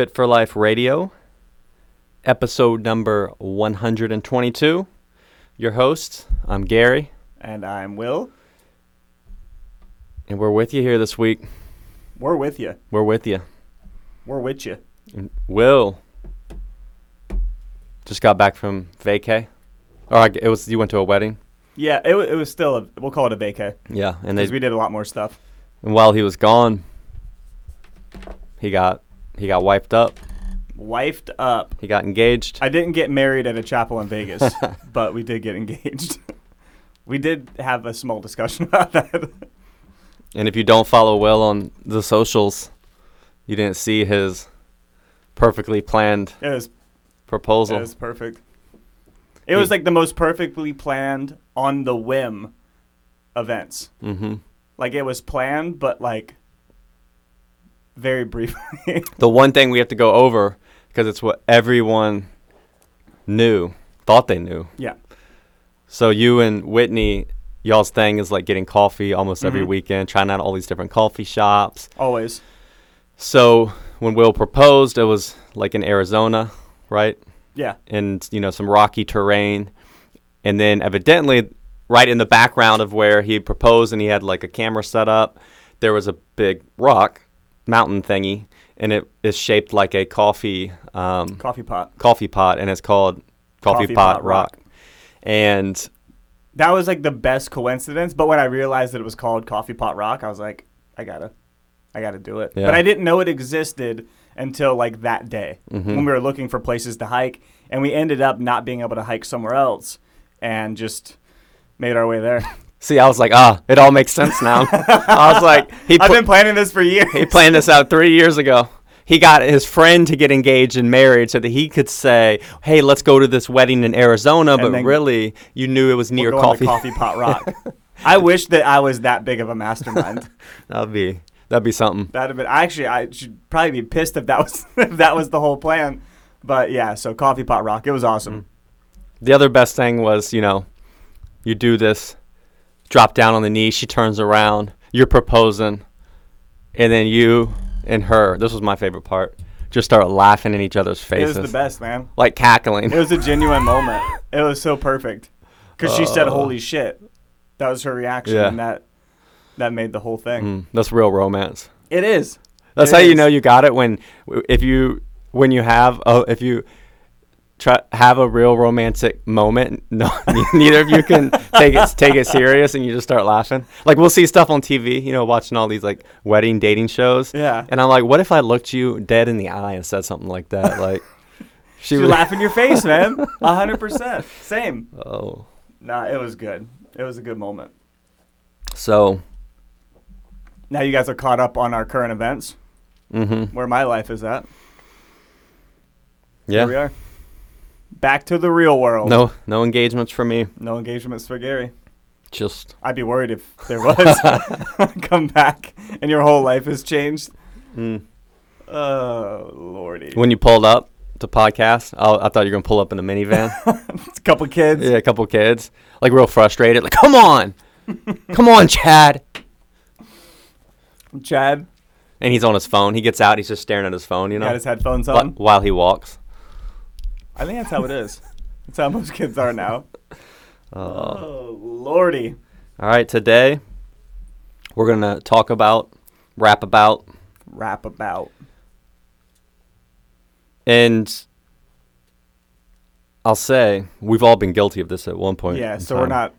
Fit for Life Radio, episode number 122. Your host, I'm Gary, And I'm Will. and we're with you here this week. We're with you. We're with you. We're with you. And Will just got back from vacay. Or I it was you went to a wedding. Yeah, it, it was still a, we'll call it a vacay. Yeah, and they Because we did a lot more stuff. and while he was gone, he got he got wiped up. Wifed up. He got engaged. I didn't get married at a chapel in Vegas, but we did get engaged. we did have a small discussion about that. And if you don't follow Will on the socials, you didn't see his perfectly planned It was, proposal. it was perfect. It was like the most perfectly planned on the whim events. hmm Like it was planned, but like very briefly. The one thing we have to go over because it's what everyone knew, thought they knew. yeah. So you and Whitney, y'all's thing is like getting coffee almost every Mhm. weekend, trying out all these different coffee shops. Always. So when Will proposed, it was like in Arizona, right? Yeah. and you know some rocky terrain and then evidently right in the background of where he proposed and he had like a camera set up there was a big rock mountain thingy and it is shaped like a coffee um, Coffee pot. coffee pot and it's called coffee, Coffee pot, Pot rock. Rock. and That was like the best coincidence. But when I realized that it was called Coffee Pot Rock, I was like, I gotta, I gotta do it. Yeah. But I didn't know it existed until like that day Mhm. when we were looking for places to hike, and we ended up not being able to hike somewhere else, and just made our way there. see i was like ah it all makes sense now i was like he I've been planning this for years. he planned this out three years ago. He got his friend to get engaged and married so that he could say, "Hey, let's go to this wedding in Arizona." But then- really, you knew it was We're near going coffee. to Coffee Pot Rock. I wish that I was that big of a mastermind. That'd be that'd be something. That'd have been actually I should probably be pissed if that was if that was the whole plan. But yeah, so Coffee Pot Rock, it was awesome. The other best thing was, you know, you do this, drop down on the knee. She turns around. You're proposing, and then you and her. This was my favorite part. Just start laughing in each other's faces. It was the best, man. like cackling. It was a genuine moment. It was so perfect because she said, Uh. "Holy shit!" That was her reaction, Yeah. and that that made the whole thing. Mm, that's real romance. It is. That's It how you know you got it when if you when you have a, if you try have a real romantic moment. No, neither of you can take it take it serious, and you just start laughing. Like we'll see stuff on TV, you know, watching all these like wedding dating shows, Yeah. and I'm like, what if I looked you dead in the eye and said something like that? Like she would laugh in your face, man. A hundred percent. Same. Oh, Nah, it was good. It was a good moment. so Now you guys are caught up on our current events, Mm-hmm. where my life is at. Yeah, Here we are. Back to the real world. No, no engagements for me. No engagements for Gary. Just I'd be worried if there was. Come back and your whole life has changed. mm. Oh, lordy. when you pulled up to podcast, I, I thought you were gonna pull up in a minivan. a couple kids. Yeah, a couple kids, like real frustrated, like, "Come on, come on, Chad!" Chad And he's on his phone. He gets out. He's just staring at his phone, you know, got his headphones on. while he walks. I think that's how it is. That's how most kids are now. Uh, Oh, lordy. all right, today we're gonna talk about, rap about, Rap about. and I'll say we've all been guilty of this at one point. Yeah, so we're not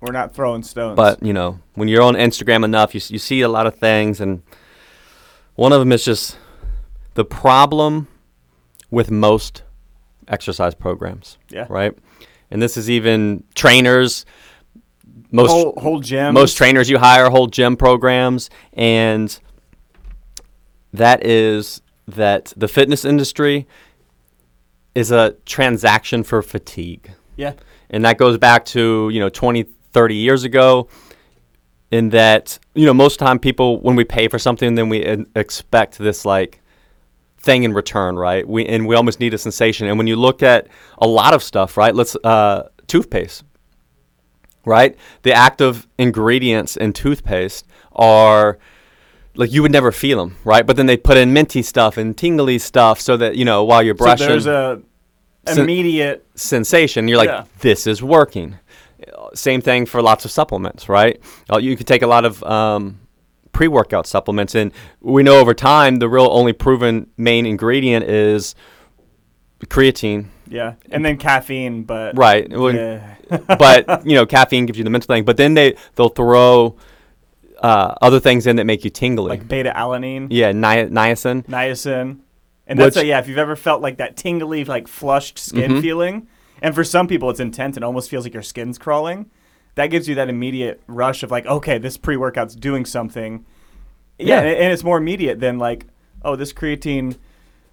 we're not throwing stones. But you know, when you're on Instagram enough, you s- you see a lot of things, and one of them is just the problem with most exercise programs, yeah. right? And this is even trainers. Most whole whole gym. most trainers you hire hold gym programs, and that is that the fitness industry is a transaction for fatigue Yeah. and that goes back to you know 20 30 years ago in that you know most time people when we pay for something then we expect this like thing in return right we and we almost need a sensation and when you look at a lot of stuff right let's uh toothpaste right the active ingredients in toothpaste are like you would never feel them, right? But then they put in minty stuff and tingly stuff so that you know while you're So brushing, there's a So- immediate. sensation. You're like, Yeah. this is working. Same thing for lots of supplements, right? Uh, you could take a lot of um, pre-workout supplements, and we know over time the real only proven main ingredient is creatine, Yeah, and then caffeine, but right? Yeah. but you know, caffeine gives you the mental thing. But then they they'll throw uh, other things in that make you tingly. like beta alanine, yeah, ni- niacin. niacin, and that's Which- a, yeah. If you've ever felt like that tingly, like flushed skin Mhm. feeling, and for some people it's intense and almost feels like your skin's crawling, that gives you that immediate rush of like, okay, this pre workout's doing something. Yeah, Yeah. And, and it's more immediate than like, oh, this creatine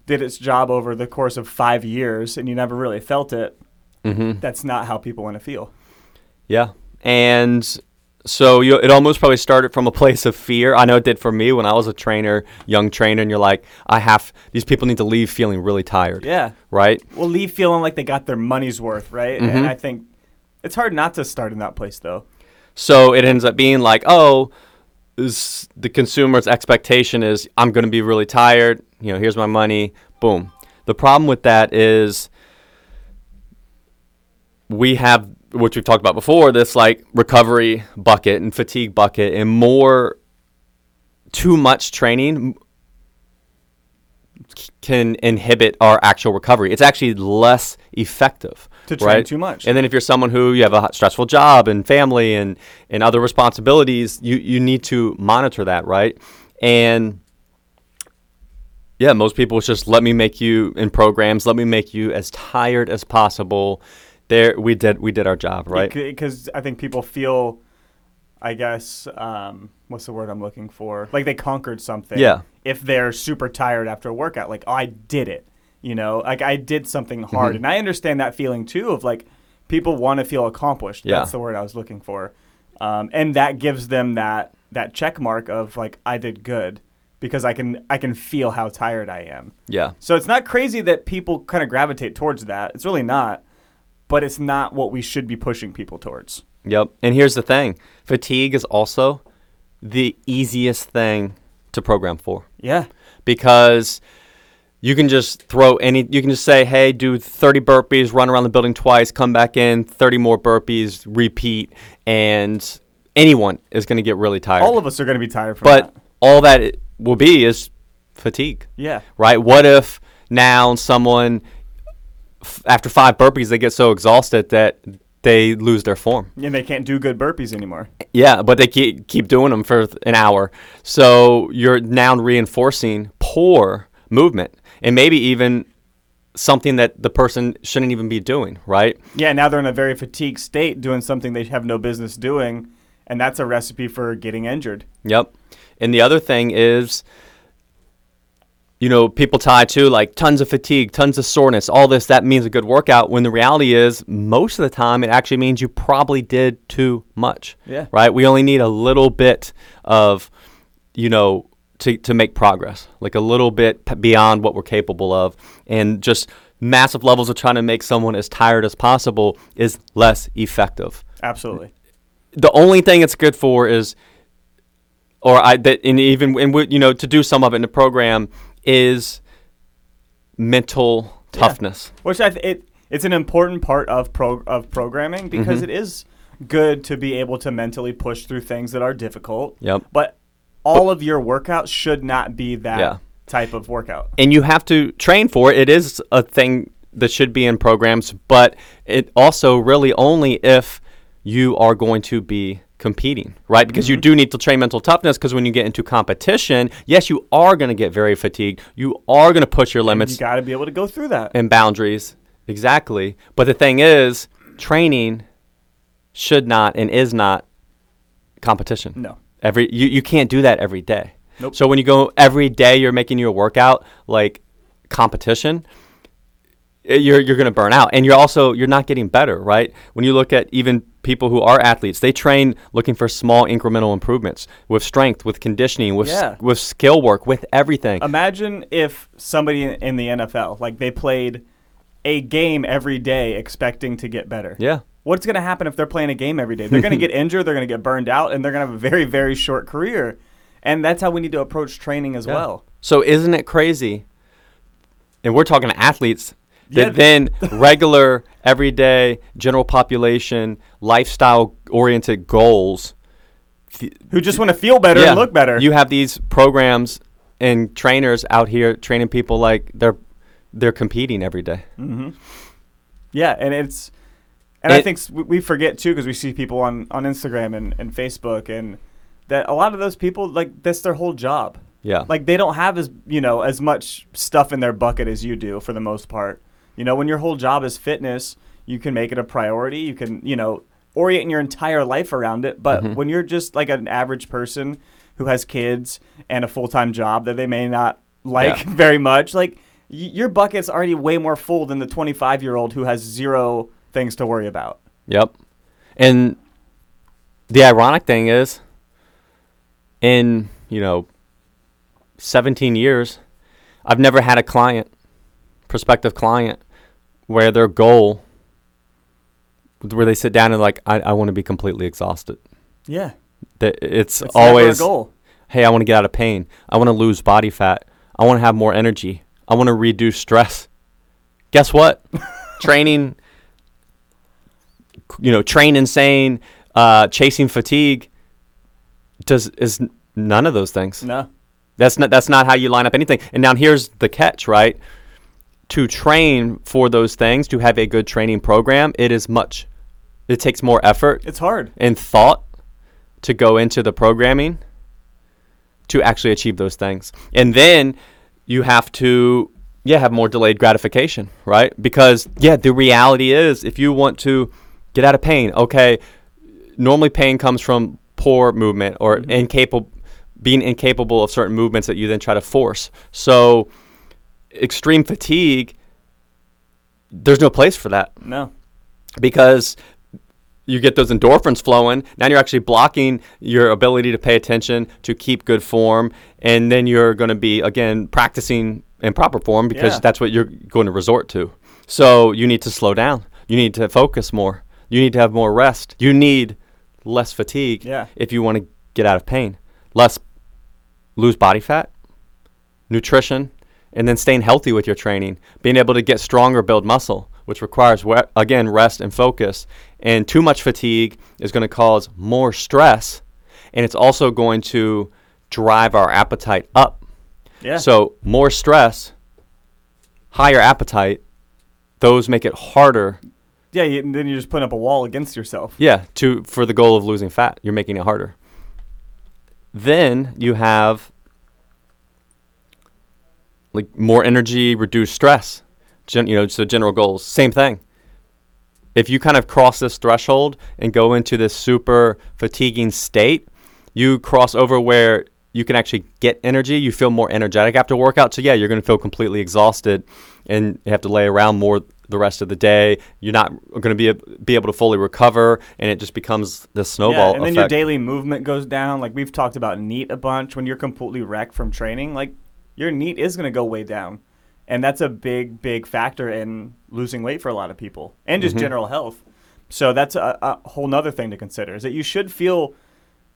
did its job over the course of five years and you never really felt it. Mm-hmm. That's not how people want to feel. Yeah, and so you, it almost probably started from a place of fear. I know it did for me when I was a trainer, young trainer, and you're like, I have these people need to leave feeling really tired, Yeah. right? Well, leave feeling like they got their money's worth, right? Mhm. And I think it's hard not to start in that place, though. So it ends up being like, oh, is the consumer's expectation is I'm going to be really tired. You know, here's my money. Boom. The problem with that is we have, which we've talked about before, this like recovery bucket and fatigue bucket, and more too much training can inhibit our actual recovery. It's actually less effective To train right? too much. And then if you're someone who you have a stressful job and family and, and other responsibilities, you, you need to monitor that, right? And yeah, most people just let me make you in programs, let me make you as tired as possible. There we did we did our job, right? Because I think people feel, I guess, um, what's the word I'm looking for? Like they conquered something. Yeah. If they're super tired after a workout, like, oh, I did it. You know, like I did something Mm-hmm. hard. And I understand that feeling too of like people want to feel accomplished. Yeah. That's the word I was looking for. Um, and that gives them that that check mark of like I did good because I can I can feel how tired I am. Yeah. So it's not crazy that people kind of gravitate towards that. It's really not. But it's not what we should be pushing people towards. Yep. And here's the thing. Fatigue is also the easiest thing to program for. Yeah. because you can just throw any you can just say hey do 30 burpees run around the building twice come back in 30 more burpees repeat and anyone is going to get really tired All of us are going to be tired from but that. all that will be is fatigue Yeah. right what if now someone f- after five burpees they get so exhausted that they lose their form And they can't do good burpees anymore. yeah, but they keep keep doing them for an hour. So you're now reinforcing poor movement and maybe even something that the person shouldn't even be doing, right? Yeah, now they're in a very fatigued state doing something they have no business doing. And that's a recipe for getting injured. Yep. And the other thing is you know, people tie to like tons of fatigue, tons of soreness, all this that means a good workout when the reality is most of the time it actually means you probably did too much. Yeah. Right? We only need a little bit of you know to to make progress. Like a little bit p- beyond what we're capable of and just massive levels of trying to make someone as tired as possible is less effective Absolutely. the only thing it's good for is or I that and even and we, you know to do some of it in the program is mental Yeah. toughness. Which I th- it it's an important part of pro of programming because Mhm. it is good to be able to mentally push through things that are difficult. Yep. But all of your workouts should not be that Yeah. type of workout. And you have to train for it. It is a thing that should be in programs, but it also really only if you are going to be competing, right? Because you mm-hmm. do need to train mental toughness because when you get into competition, yes, you are going to get very fatigued. You are going to push your limits. You got to be able to go through that. and boundaries. Exactly. But the thing is, training should not and is not competition. No. Every you, you can't do that every day. Nope. So when you go every day you're making your workout like competition, eh, you're you're going to burn out and you're also you're not getting better, right? When you look at even people who are athletes, they train looking for small incremental improvements with strength, with conditioning, with s- with skill work, with everything. Imagine if somebody in the NFL, like they played a game every day expecting to get better. yeah. What's going to happen if they're playing a game every day? They're going to get injured, they're going to get burned out, and they're going to have a very, very short career. And that's how we need to approach training as Yeah. well. So isn't it crazy? And we're talking to athletes Yeah. that then regular, everyday, general population, lifestyle oriented goals. Who just want to feel better and look better. You have these programs and trainers out here training people like they're they're competing every day. Mm-hmm. Yeah, and it's, and I think we- forget too because we see people on on Instagram and, and Facebook and that a lot of those people like that's their whole job. Yeah. Like they don't have as you know as much stuff in their bucket as you do for the most part. You know, when your whole job is fitness, you can make it a priority. You can you know orient your entire life around it. But Mhm. when you're just like an average person who has kids and a full time job that they may not like Yeah. very much, like y- your bucket's already way more full than the 25 year old who has zero things to worry about. Yep. And the ironic thing is, in, you know, 17 years, I've never had a client, prospective client, where their goal, where they sit down and like, I, I want to be completely exhausted. Yeah, That it's, it's always, goal. hey, I want to get out of pain. I want to lose body fat. I want to have more energy. I want to reduce stress. Guess what? Training, you know, train insane, uh, chasing fatigue does is none of those things. No. That's not that's not how you line up anything. And now here's the catch, right? To train for those things, to have a good training program, it is much it takes more effort It's hard. and thought to go into the programming to actually achieve those things. And then you have to yeah, have more delayed gratification, right? Because yeah, the reality is if you want to get out of pain, okay, normally pain comes from poor movement or mm-hmm. incapable being incapable of certain movements that you then try to force. So extreme fatigue there's no place for that No. because you get those endorphins flowing. Now you're actually blocking your ability to pay attention, to keep good form, and then you're going to be again practicing in proper form because Yeah. that's what you're going to resort to. So you need to slow down. You need to focus more. You need to have more rest. You need less fatigue Yeah. if you want to get out of pain. Less lose body fat, nutrition, and then staying healthy with your training, being able to get stronger, build muscle, which requires we- again rest and focus. And too much fatigue is going to cause more stress, and it's also going to drive our appetite up. Yeah. So more stress, higher appetite, those make it harder. Yeah, you, and then you're just putting up a wall against yourself. Yeah, to for the goal of losing fat, you're making it harder. Then you have like more energy, reduced stress. Gen, you know, so general goals, same thing. If you kind of cross this threshold and go into this super fatiguing state, you cross over where you can actually get energy. You feel more energetic after workout. So yeah, you're going to feel completely exhausted, and have to lay around more the rest of the day. You're not going to be be able to fully recover, and it just becomes the snowball yeah, and then your daily movement goes down. Like we've talked about NEAT a bunch. When you're completely wrecked from training, like your NEAT is going to go way down, and that's a big, big factor in losing weight for a lot of people and just Mhm. general health. So that's a, a whole nother thing to consider. Is that you should feel,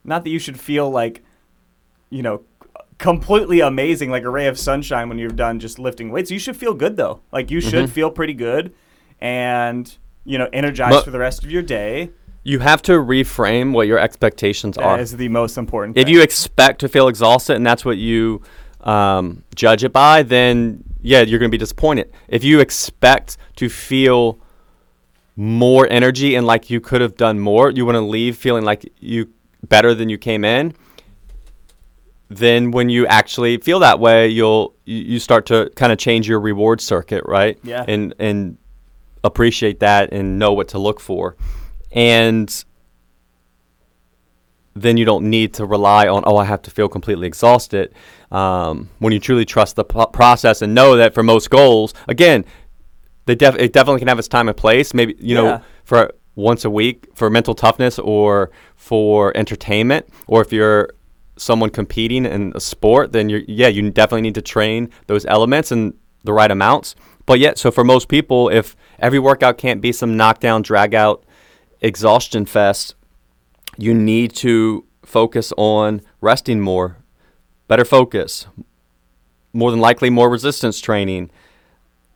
not that you should feel like, you know, completely amazing, like a ray of sunshine when you're done just lifting weights. You should feel good though. Like you should Mhm. feel pretty good, and you know, energized But- for the rest of your day. you have to reframe what your expectations That are. is the most important. Thing. If thing. you expect to feel exhausted and that's what you um, judge it by, then yeah, you're going to be disappointed. If you expect to feel more energy and like you could have done more, you want to leave feeling like you better than you came in. Then when you actually feel that way, you'll you, start to kind of change your reward circuit, right? Yeah. And and appreciate that and know what to look for. And then you don't need to rely on oh I have to feel completely exhausted. Um, when you truly trust the p- process and know that for most goals, again, they def- it definitely can have its time and place. Maybe you Yeah. know for once a week for mental toughness or for entertainment, or if you're someone competing in a sport, then you're yeah you definitely need to train those elements and the right amounts. But yet, so for most people, if every workout can't be some knockdown, drag out, exhaustion fest, you need to focus on resting more better focus, more than likely more resistance training,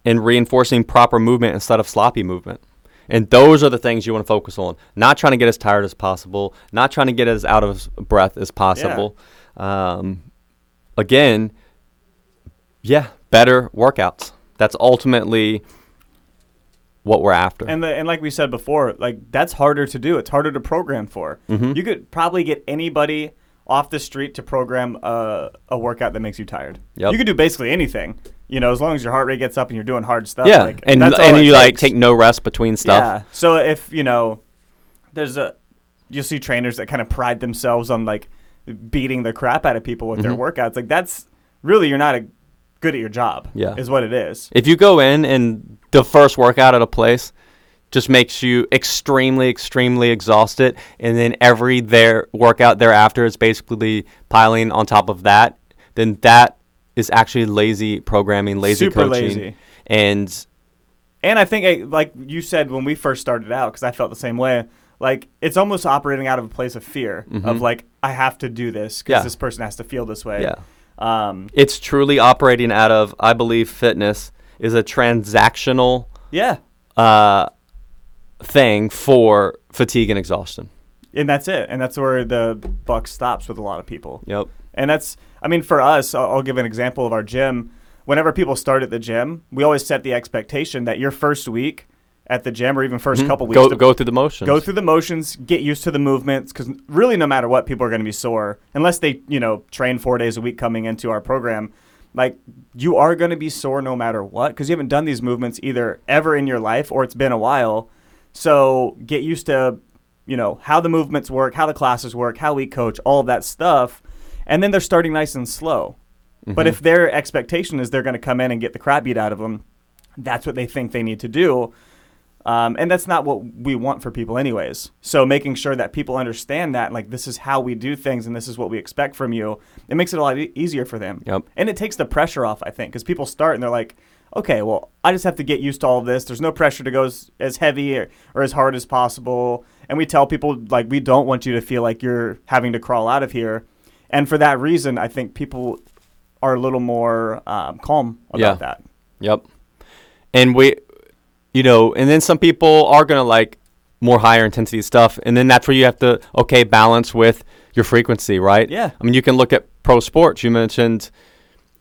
and reinforcing proper movement instead of sloppy movement. And those are the things you want to focus on. Not trying to get as tired as possible, not trying to get as out of breath as possible. Um, again, yeah, better workouts. That's ultimately what we're after. And the, and like we said before, like that's harder to do. It's harder to program for. Mm-hmm. You could probably get anybody off the street to program a, a workout that makes you tired. Yep. You could do basically anything. You know, as long as your heart rate gets up and you're doing hard stuff. yeah, like, and and it you like take no rest between stuff. Yeah. So if you know, there's a you'll see trainers that kind of pride themselves on like beating the crap out of people with their Mhm. workouts. Like that's really you're not a, good at your job. Yeah. is what it is. If you go in and the first workout at a place just makes you extremely, extremely exhausted, and then every their workout thereafter is basically piling on top of that, then that is actually lazy programming, lazy Super coaching, lazy. and And I think, eh, like you said when we first started out, because I felt the same way. Like it's almost operating out of a place of fear of Mhm. like I have to do this because Yeah. this person has to feel this way. yeah, Um. it's truly operating out of. I believe fitness is a transactional Yeah. uh, thing for fatigue and exhaustion. And that's it. And that's where the buck stops with a lot of people. Yep. And that's, I mean, for us, I'll, I'll give an example of our gym. Whenever people start at the gym, we always set the expectation that your first week at the gym or even 1st Mhm. couple weeks Go go through the motions. go through the motions, get used to the movements, because really, no matter what, people are going to be sore unless they, you know, train four days a week coming into our program. Like you are going to be sore no matter what because you haven't done these movements either ever in your life or it's been a while. So get used to, you know, how the movements work, how the classes work, how we coach, all of that stuff, and then they're starting nice and slow. But if their expectation is they're going to come in and get the crap beat out of them, that's what they think they need to do. Um, and that's not what we want for people, anyways. So making sure that people understand that, like, this is how we do things and this is what we expect from you, it makes it a lot e- easier for them. Yep. And it takes the pressure off, I think, because people start and they're like, okay, well, I just have to get used to all of this. There's no pressure to go as, as heavy or, or as hard as possible. And we tell people, like, we don't want you to feel like you're having to crawl out of here. And for that reason, I think people are a little more um, calm about Yeah. that. Yep. And we, you know, and then some people are going to like more higher intensity stuff. And then that's where you have to, okay, balance with your frequency, right? Yeah. I mean, you can look at pro sports. You mentioned,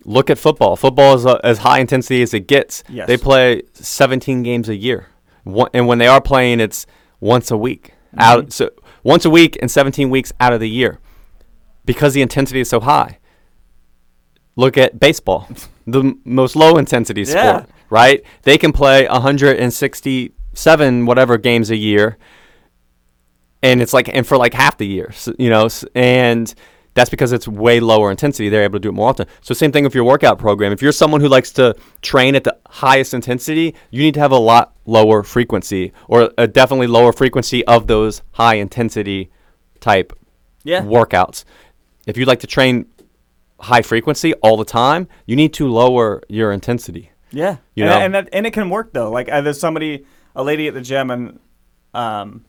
look at football. Football is uh, as high intensity as it gets. Yes. They play 17 games a year. One, and when they are playing, it's once a week. Mm-hmm. Out so once a week and 17 weeks out of the year because the intensity is so high. Look at baseball, the m- most low intensity sport, Yeah. right? They can play 167 whatever games a year, and it's like and for like half the year, you know, and that's because it's way lower intensity. They're able to do it more often. So same thing with your workout program. If you're someone who likes to train at the highest intensity, you need to have a lot lower frequency or a definitely lower frequency of those high intensity type Yeah. workouts. If you'd like to train high frequency all the time, you need to lower your intensity. Yeah, You and, know? and that, and it can work though. Like uh, there's somebody, a lady at the gym, and um,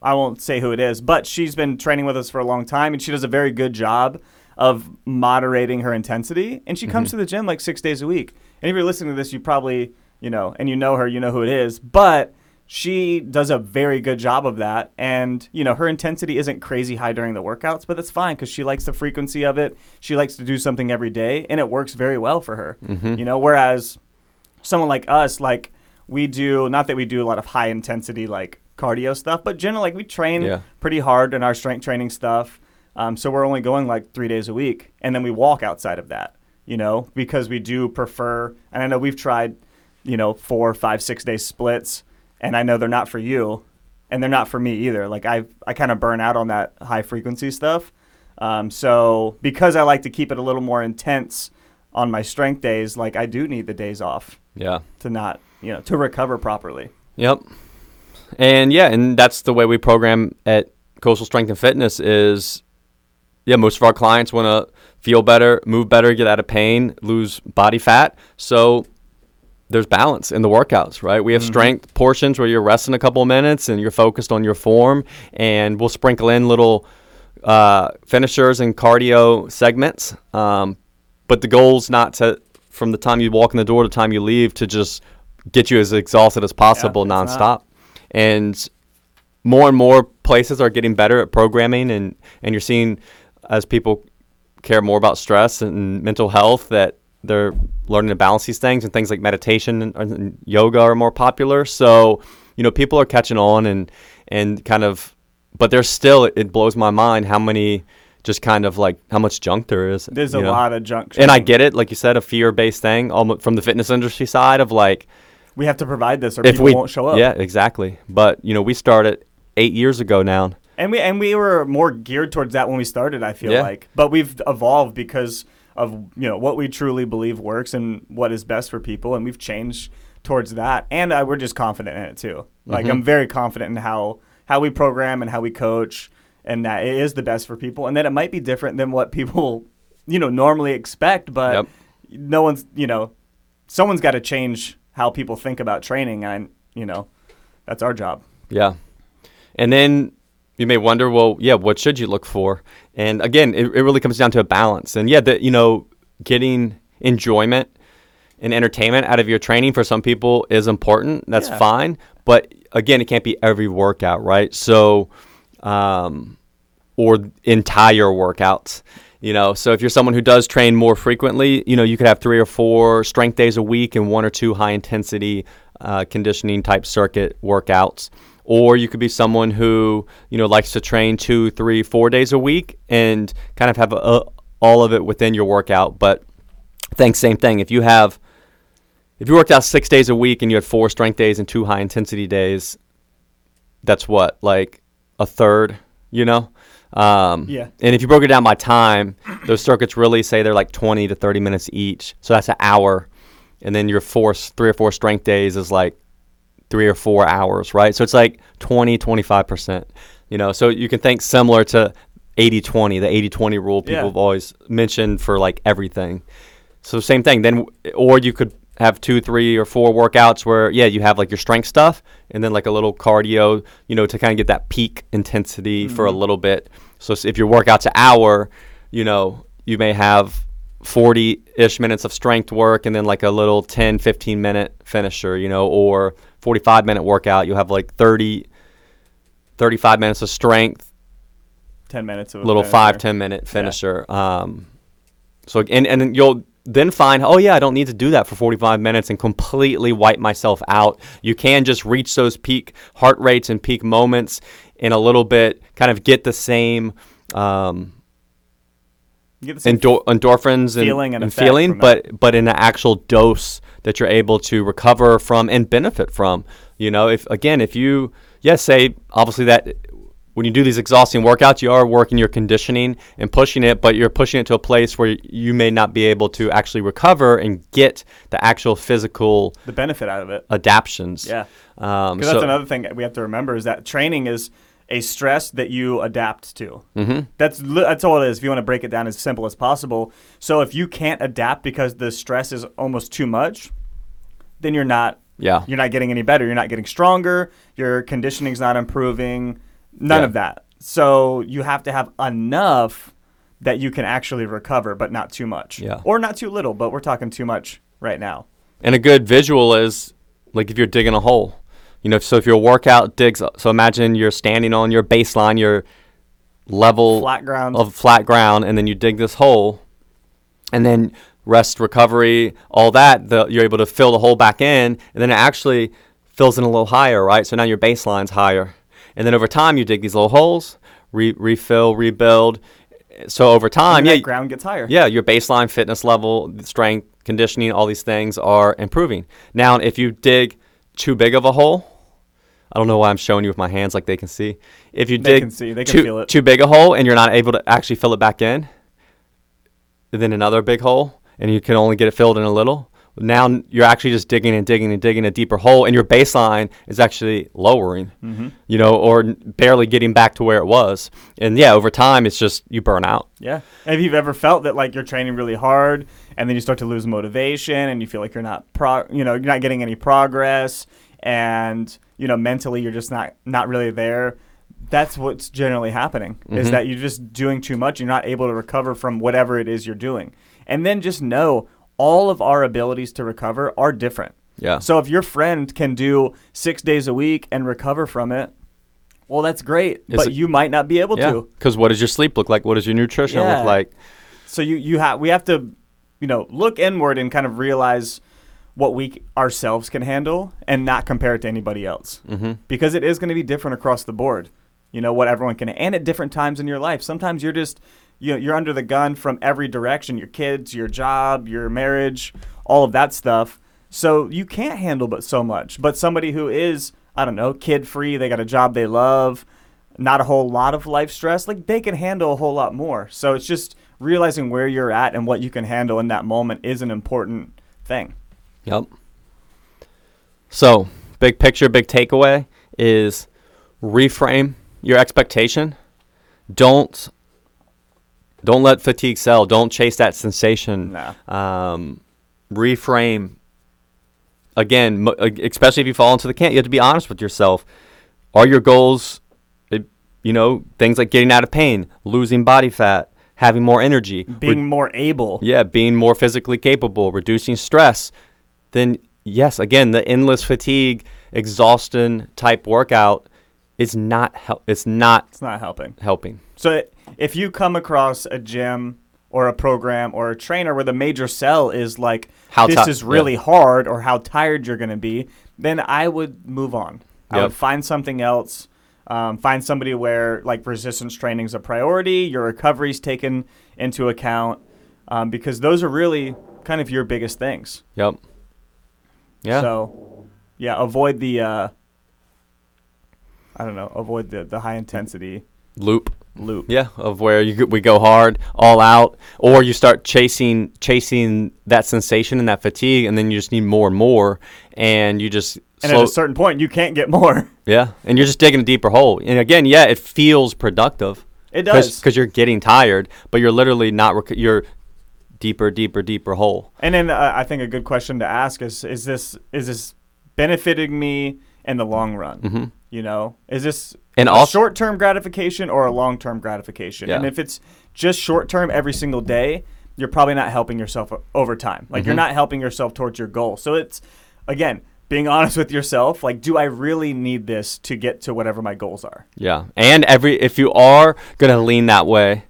I won't say who it is, but she's been training with us for a long time, and she does a very good job of moderating her intensity. And she Mm-hmm. comes to the gym like six days a week. And if you're listening to this, you probably you know, and you know her, you know who it is, but. She does a very good job of that. And, you know, her intensity isn't crazy high during the workouts, but that's fine because she likes the frequency of it. She likes to do something every day, and it works very well for her. Mm-hmm. You know, whereas someone like us, like we do, not that we do a lot of high intensity like cardio stuff, but generally like we train Yeah. pretty hard in our strength training stuff. Um, so we're only going like three days a week, and then we walk outside of that. You know, because we do prefer, and I know we've tried, you know, four, five, six day splits, and I know they're not for you, and they're not for me either. Like I, I kind of burn out on that high frequency stuff. Um, so because I like to keep it a little more intense on my strength days, like I do need the days off Yeah. to not, you know, to recover properly. Yep. And yeah, and that's the way we program at Coastal Strength and Fitness is yeah, most of our clients want to feel better, move better, get out of pain, lose body fat. So there's balance in the workouts, right? We have Mhm. strength portions where you're resting a couple minutes and you're focused on your form and we'll sprinkle in little uh, finishers and cardio segments. Um, but the goal's not to from the time you walk in the door to the time you leave to just get you as exhausted as possible not. nonstop. And more and more places are getting better at programming, and and you're seeing as people care more about stress and mental health that they're learning to balance these things, and things like meditation and, and yoga are more popular. So you know people are catching on and and kind of, but there's still it blows my mind how many just kind of like how much junk there is. There's a know? lot of junk. and I get it, like you said, a fear-based thing, almost from the fitness industry side of like we have to provide this, or if people we won't show up. Yeah, exactly. But you know, we started eight years ago now. And we and we were more geared towards that when we started. I feel Yeah. like, but we've evolved because of you know what we truly believe works and what is best for people, and we've changed towards that. And I, we're just confident in it too. Like Mhm. I'm very confident in how how we program and how we coach, and that it is the best for people, and that it might be different than what people you know normally expect, but Yep. no one's you know someone's got to change how people think about training, and you know that's our job. Yeah. And then you may wonder, well, yeah, what should you look for? And again, it, it really comes down to a balance. And yeah, that you know, getting enjoyment and entertainment out of your training for some people is important. That's Yeah. fine. But again, it can't be every workout, right? So, um, or entire workouts. You know, so if you're someone who does train more frequently, you know, you could have three or four strength days a week and one or two high intensity uh, conditioning type circuit workouts. Or you could be someone who, you know, likes to train two, three, four days a week and kind of have a, all of it within your workout. But I think same thing. If you have, if you worked out six days a week and you had four strength days and two high intensity days, that's what, like a third, you know? Um, Yeah. And if you broke it down by time, those circuits really say they're like 20 to 30 minutes each. So that's an hour. And then your four, three or four strength days is like three or four hours, right? So it's like 20, 25%. You know, so you can think similar to 80 20, the 80 20 rule people Yeah. have always mentioned for like everything. So same thing. Then, or you could have two, three, or four workouts where yeah, you have like your strength stuff, and then like a little cardio, you know, to kind of get that peak intensity for a mm-hmm. little bit. So if your workout's an hour, you know, you may have 40-ish minutes of strength work and then like a little 10 15 minute finisher you know or 45 minute workout you'll have like 30 35 minutes of strength Ten minutes of a little finisher. five ten minute finisher. Um, so and and then you'll then find oh yeah I don't need to do that for 45 minutes and completely wipe myself out. You can just reach those peak heart rates and peak moments in a little bit, kind of get the same. Um, You get the same endor- endorphins and feeling and and feeling, but but in an actual dose that you're able to recover from and benefit from. You know, if again, if you yes, say obviously that when you do these exhausting workouts, you are working your conditioning and pushing it, but you're pushing it to a place where you may not be able to actually recover and get the actual physical the benefit out of it. adaptions. Yeah. Um, Because so, that's another thing that we have to remember is that training is a stress that you adapt to. Mm-hmm. That's that's all it is. If you want to break it down as simple as possible. So if you can't adapt because the stress is almost too much, then you're not yeah. you're not getting any better. You're not getting stronger. Your conditioning's not improving. None Yeah. of that. So you have to have enough that you can actually recover, but not too much. Yeah. Or not too little, but we're talking too much right now. And a good visual is like if you're digging a hole. You know, so if your workout digs, so imagine you're standing on your baseline, your level Flat ground. of flat ground, and then you dig this hole, and then rest, recovery, all that, the, you're able to fill the hole back in, and then it actually fills in a little higher, right? So now your baseline's higher. And then over time, you dig these little holes, re- refill, rebuild. So over time, yeah, ground gets higher. yeah, your baseline fitness level, strength, conditioning, all these things are improving. Now, if you dig too big of a hole, I don't know why I'm showing you with my hands like they can see. If you They dig can see, they can too, feel it. too big a hole and you're not able to actually fill it back in, then another big hole and you can only get it filled in a little. Now you're actually just digging and digging and digging a deeper hole, and your baseline is actually lowering, Mm-hmm. you know, or barely getting back to where it was. And yeah, over time, it's just you burn out. Yeah. And if you've ever felt that like you're training really hard and then you start to lose motivation and you feel like you're not pro you know, you're not getting any progress and, you know, mentally you're just not not really there, that's what's generally happening is Mhm. that you're just doing too much. You're not able to recover from whatever it is you're doing. And then just know all of our abilities to recover are different. Yeah. So if your friend can do six days a week and recover from it, well, that's great. Is but it- you might not be able yeah. to. Because what does your sleep look like? What does your nutrition Yeah. look like? So you you have we have to, you know, look inward and kind of realize what we ourselves can handle and not compare it to anybody else Mm-hmm. because it is going to be different across the board. You know what everyone can, and at different times in your life. Sometimes you're just you know, you're under the gun from every direction. Your kids, your job, your marriage, all of that stuff. So you can't handle but so much. But somebody who is I don't know, kid free, they got a job they love, not a whole lot of life stress, like they can handle a whole lot more. So it's just realizing where you're at and what you can handle in that moment is an important thing. Yep. So, big picture, big takeaway is reframe your expectation. Don't don't let fatigue sell. Don't chase that sensation. Nah. Um, reframe. Again, uh, especially if you fall into the camp, you have to be honest with yourself. Are your goals, uh, you know, things like getting out of pain, losing body fat, having more energy, re- Being more able. yeah, being more physically capable, reducing stress, then yes, again, the endless fatigue, exhaustion type workout is not hel- it's not It's not helping. helping. So if you come across a gym or a program or a trainer where the major sell is like How this ti- is really hard or how tired you're going to be, then I would move on. I would find something else. Um, find somebody where like resistance training is a priority, your recovery is taken into account, um, because those are really kind of your biggest things. Yep. Yeah. So, yeah, avoid the. Uh, I don't know. Avoid the the high intensity Loop. loop. Yeah, of where you we go hard, all out, or you start chasing chasing that sensation and that fatigue, and then you just need more and more, and you just And slow, at a certain point, you can't get more. yeah, and you're just digging a deeper hole. And again, yeah, it feels productive. It does. because you're getting tired, but you're literally not. Rec- you're deeper, deeper, deeper hole. And then uh, I think a good question to ask is: Is this is this benefiting me in the long run? hmm You know, is this And a also, short-term gratification or a long-term gratification? And if it's just short-term every single day, you're probably not helping yourself over time. Like you're Mhm. not helping yourself towards your goal. So it's again being honest with yourself. Like, do I really need this to get to whatever my goals are? yeah, and every if you are gonna lean that way,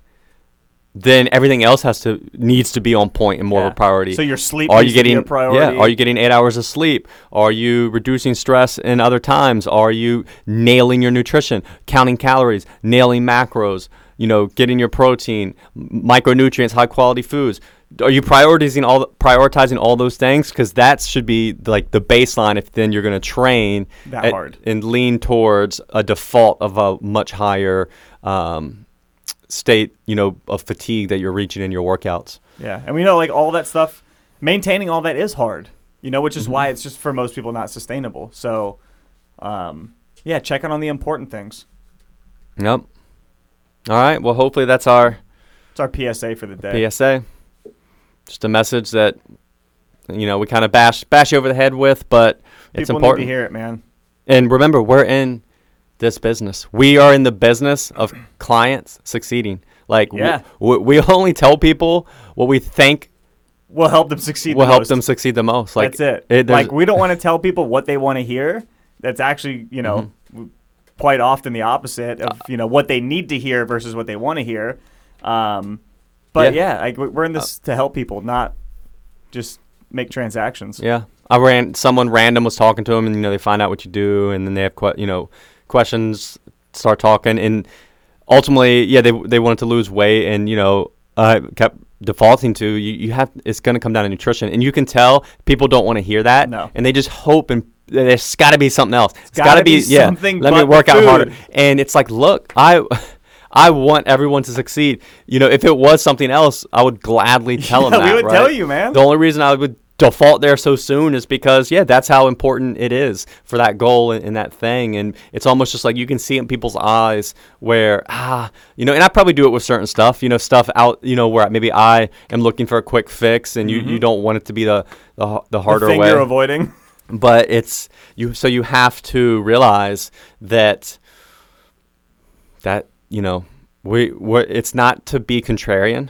then everything else has to needs to be on point and more of a priority. So your sleep are needs you to be getting a priority. yeah? Are you getting eight hours of sleep? Are you reducing stress in other times? Are you nailing your nutrition, counting calories, nailing macros? You know, getting your protein, micronutrients, high quality foods. Are you prioritizing all prioritizing all those things? Because that should be like the baseline. If then you're going to train That at- hard. and lean towards a default of a much higher um, state, you know, of fatigue that you're reaching in your workouts. Yeah, and we know like all that stuff, maintaining all that is hard. You know, which is Mm-hmm. why it's just for most people not sustainable. So, um, yeah, checking on the important things. Yep. All right. Well, hopefully that's our It's our PSA for the day. PSA. Just a message that you know we kind of bash bash you over the head with, but it's important. need to hear it, man. And remember, we're in this business. We are in the business of clients succeeding. Like Yeah. w- we only tell people what we think We'll help them succeed. will the help most. them succeed the most. Like That's it. it- like we don't want to tell people what they want to hear. That's actually, you know, Mm-hmm. quite often the opposite of you know what they need to hear versus what they want to hear. Um, but yeah, like we- we're in this to help people, not just make transactions. Yeah, I ran. Someone random was talking to them, and you know they find out what you do, and then they have que- you know questions, start talking, and ultimately, yeah, they they wanted to lose weight, and you know uh, kept defaulting to you. You have it's going to come down to nutrition, and you can tell people don't want to hear that, No. and they just hope and. There's got to be something else. It's gotta be be, yeah. something Let me work out harder. And it's like, look, I, I want everyone to succeed. You know, if it was something else, I would gladly tell Yeah, them that. we would right? tell you, man. The only reason I would default there so soon is because yeah, that's how important it is for that goal and, and that thing. And it's almost just like you can see it in people's eyes where ah, you know. And I probably do it with certain stuff, you know, stuff out, you know, where maybe I am looking for a quick fix, and you, you don't want it to be the the, the the harder thing way you're avoiding. but it's you so you have to realize that that you know we we it's not to be contrarian.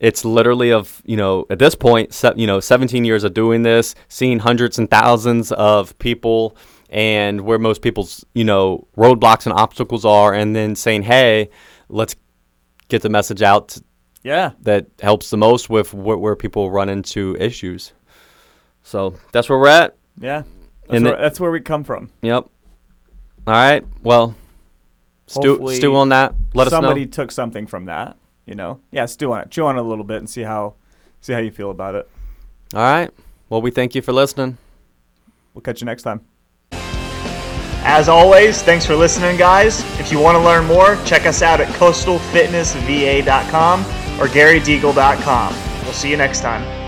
It's literally of you know at this point, se- you know, 17 years of doing this, seeing hundreds and thousands of people, and where most people's you know roadblocks and obstacles are, and then saying, hey, let's get the message out Yeah. that helps the most with wh- where people run into issues. So that's where we're at. Yeah. That's, And where, it- that's where we come from. Yep. All right. Well, stew, Hopefully stew on that. Let us Somebody took something from that. You know. Yeah. Stew on it. Chew on it a little bit and see how see how you feel about it. All right. Well, we thank you for listening. We'll catch you next time. As always, thanks for listening, guys. If you want to learn more, check us out at coastalfitnessva.com or garydeagle.com. We'll see you next time.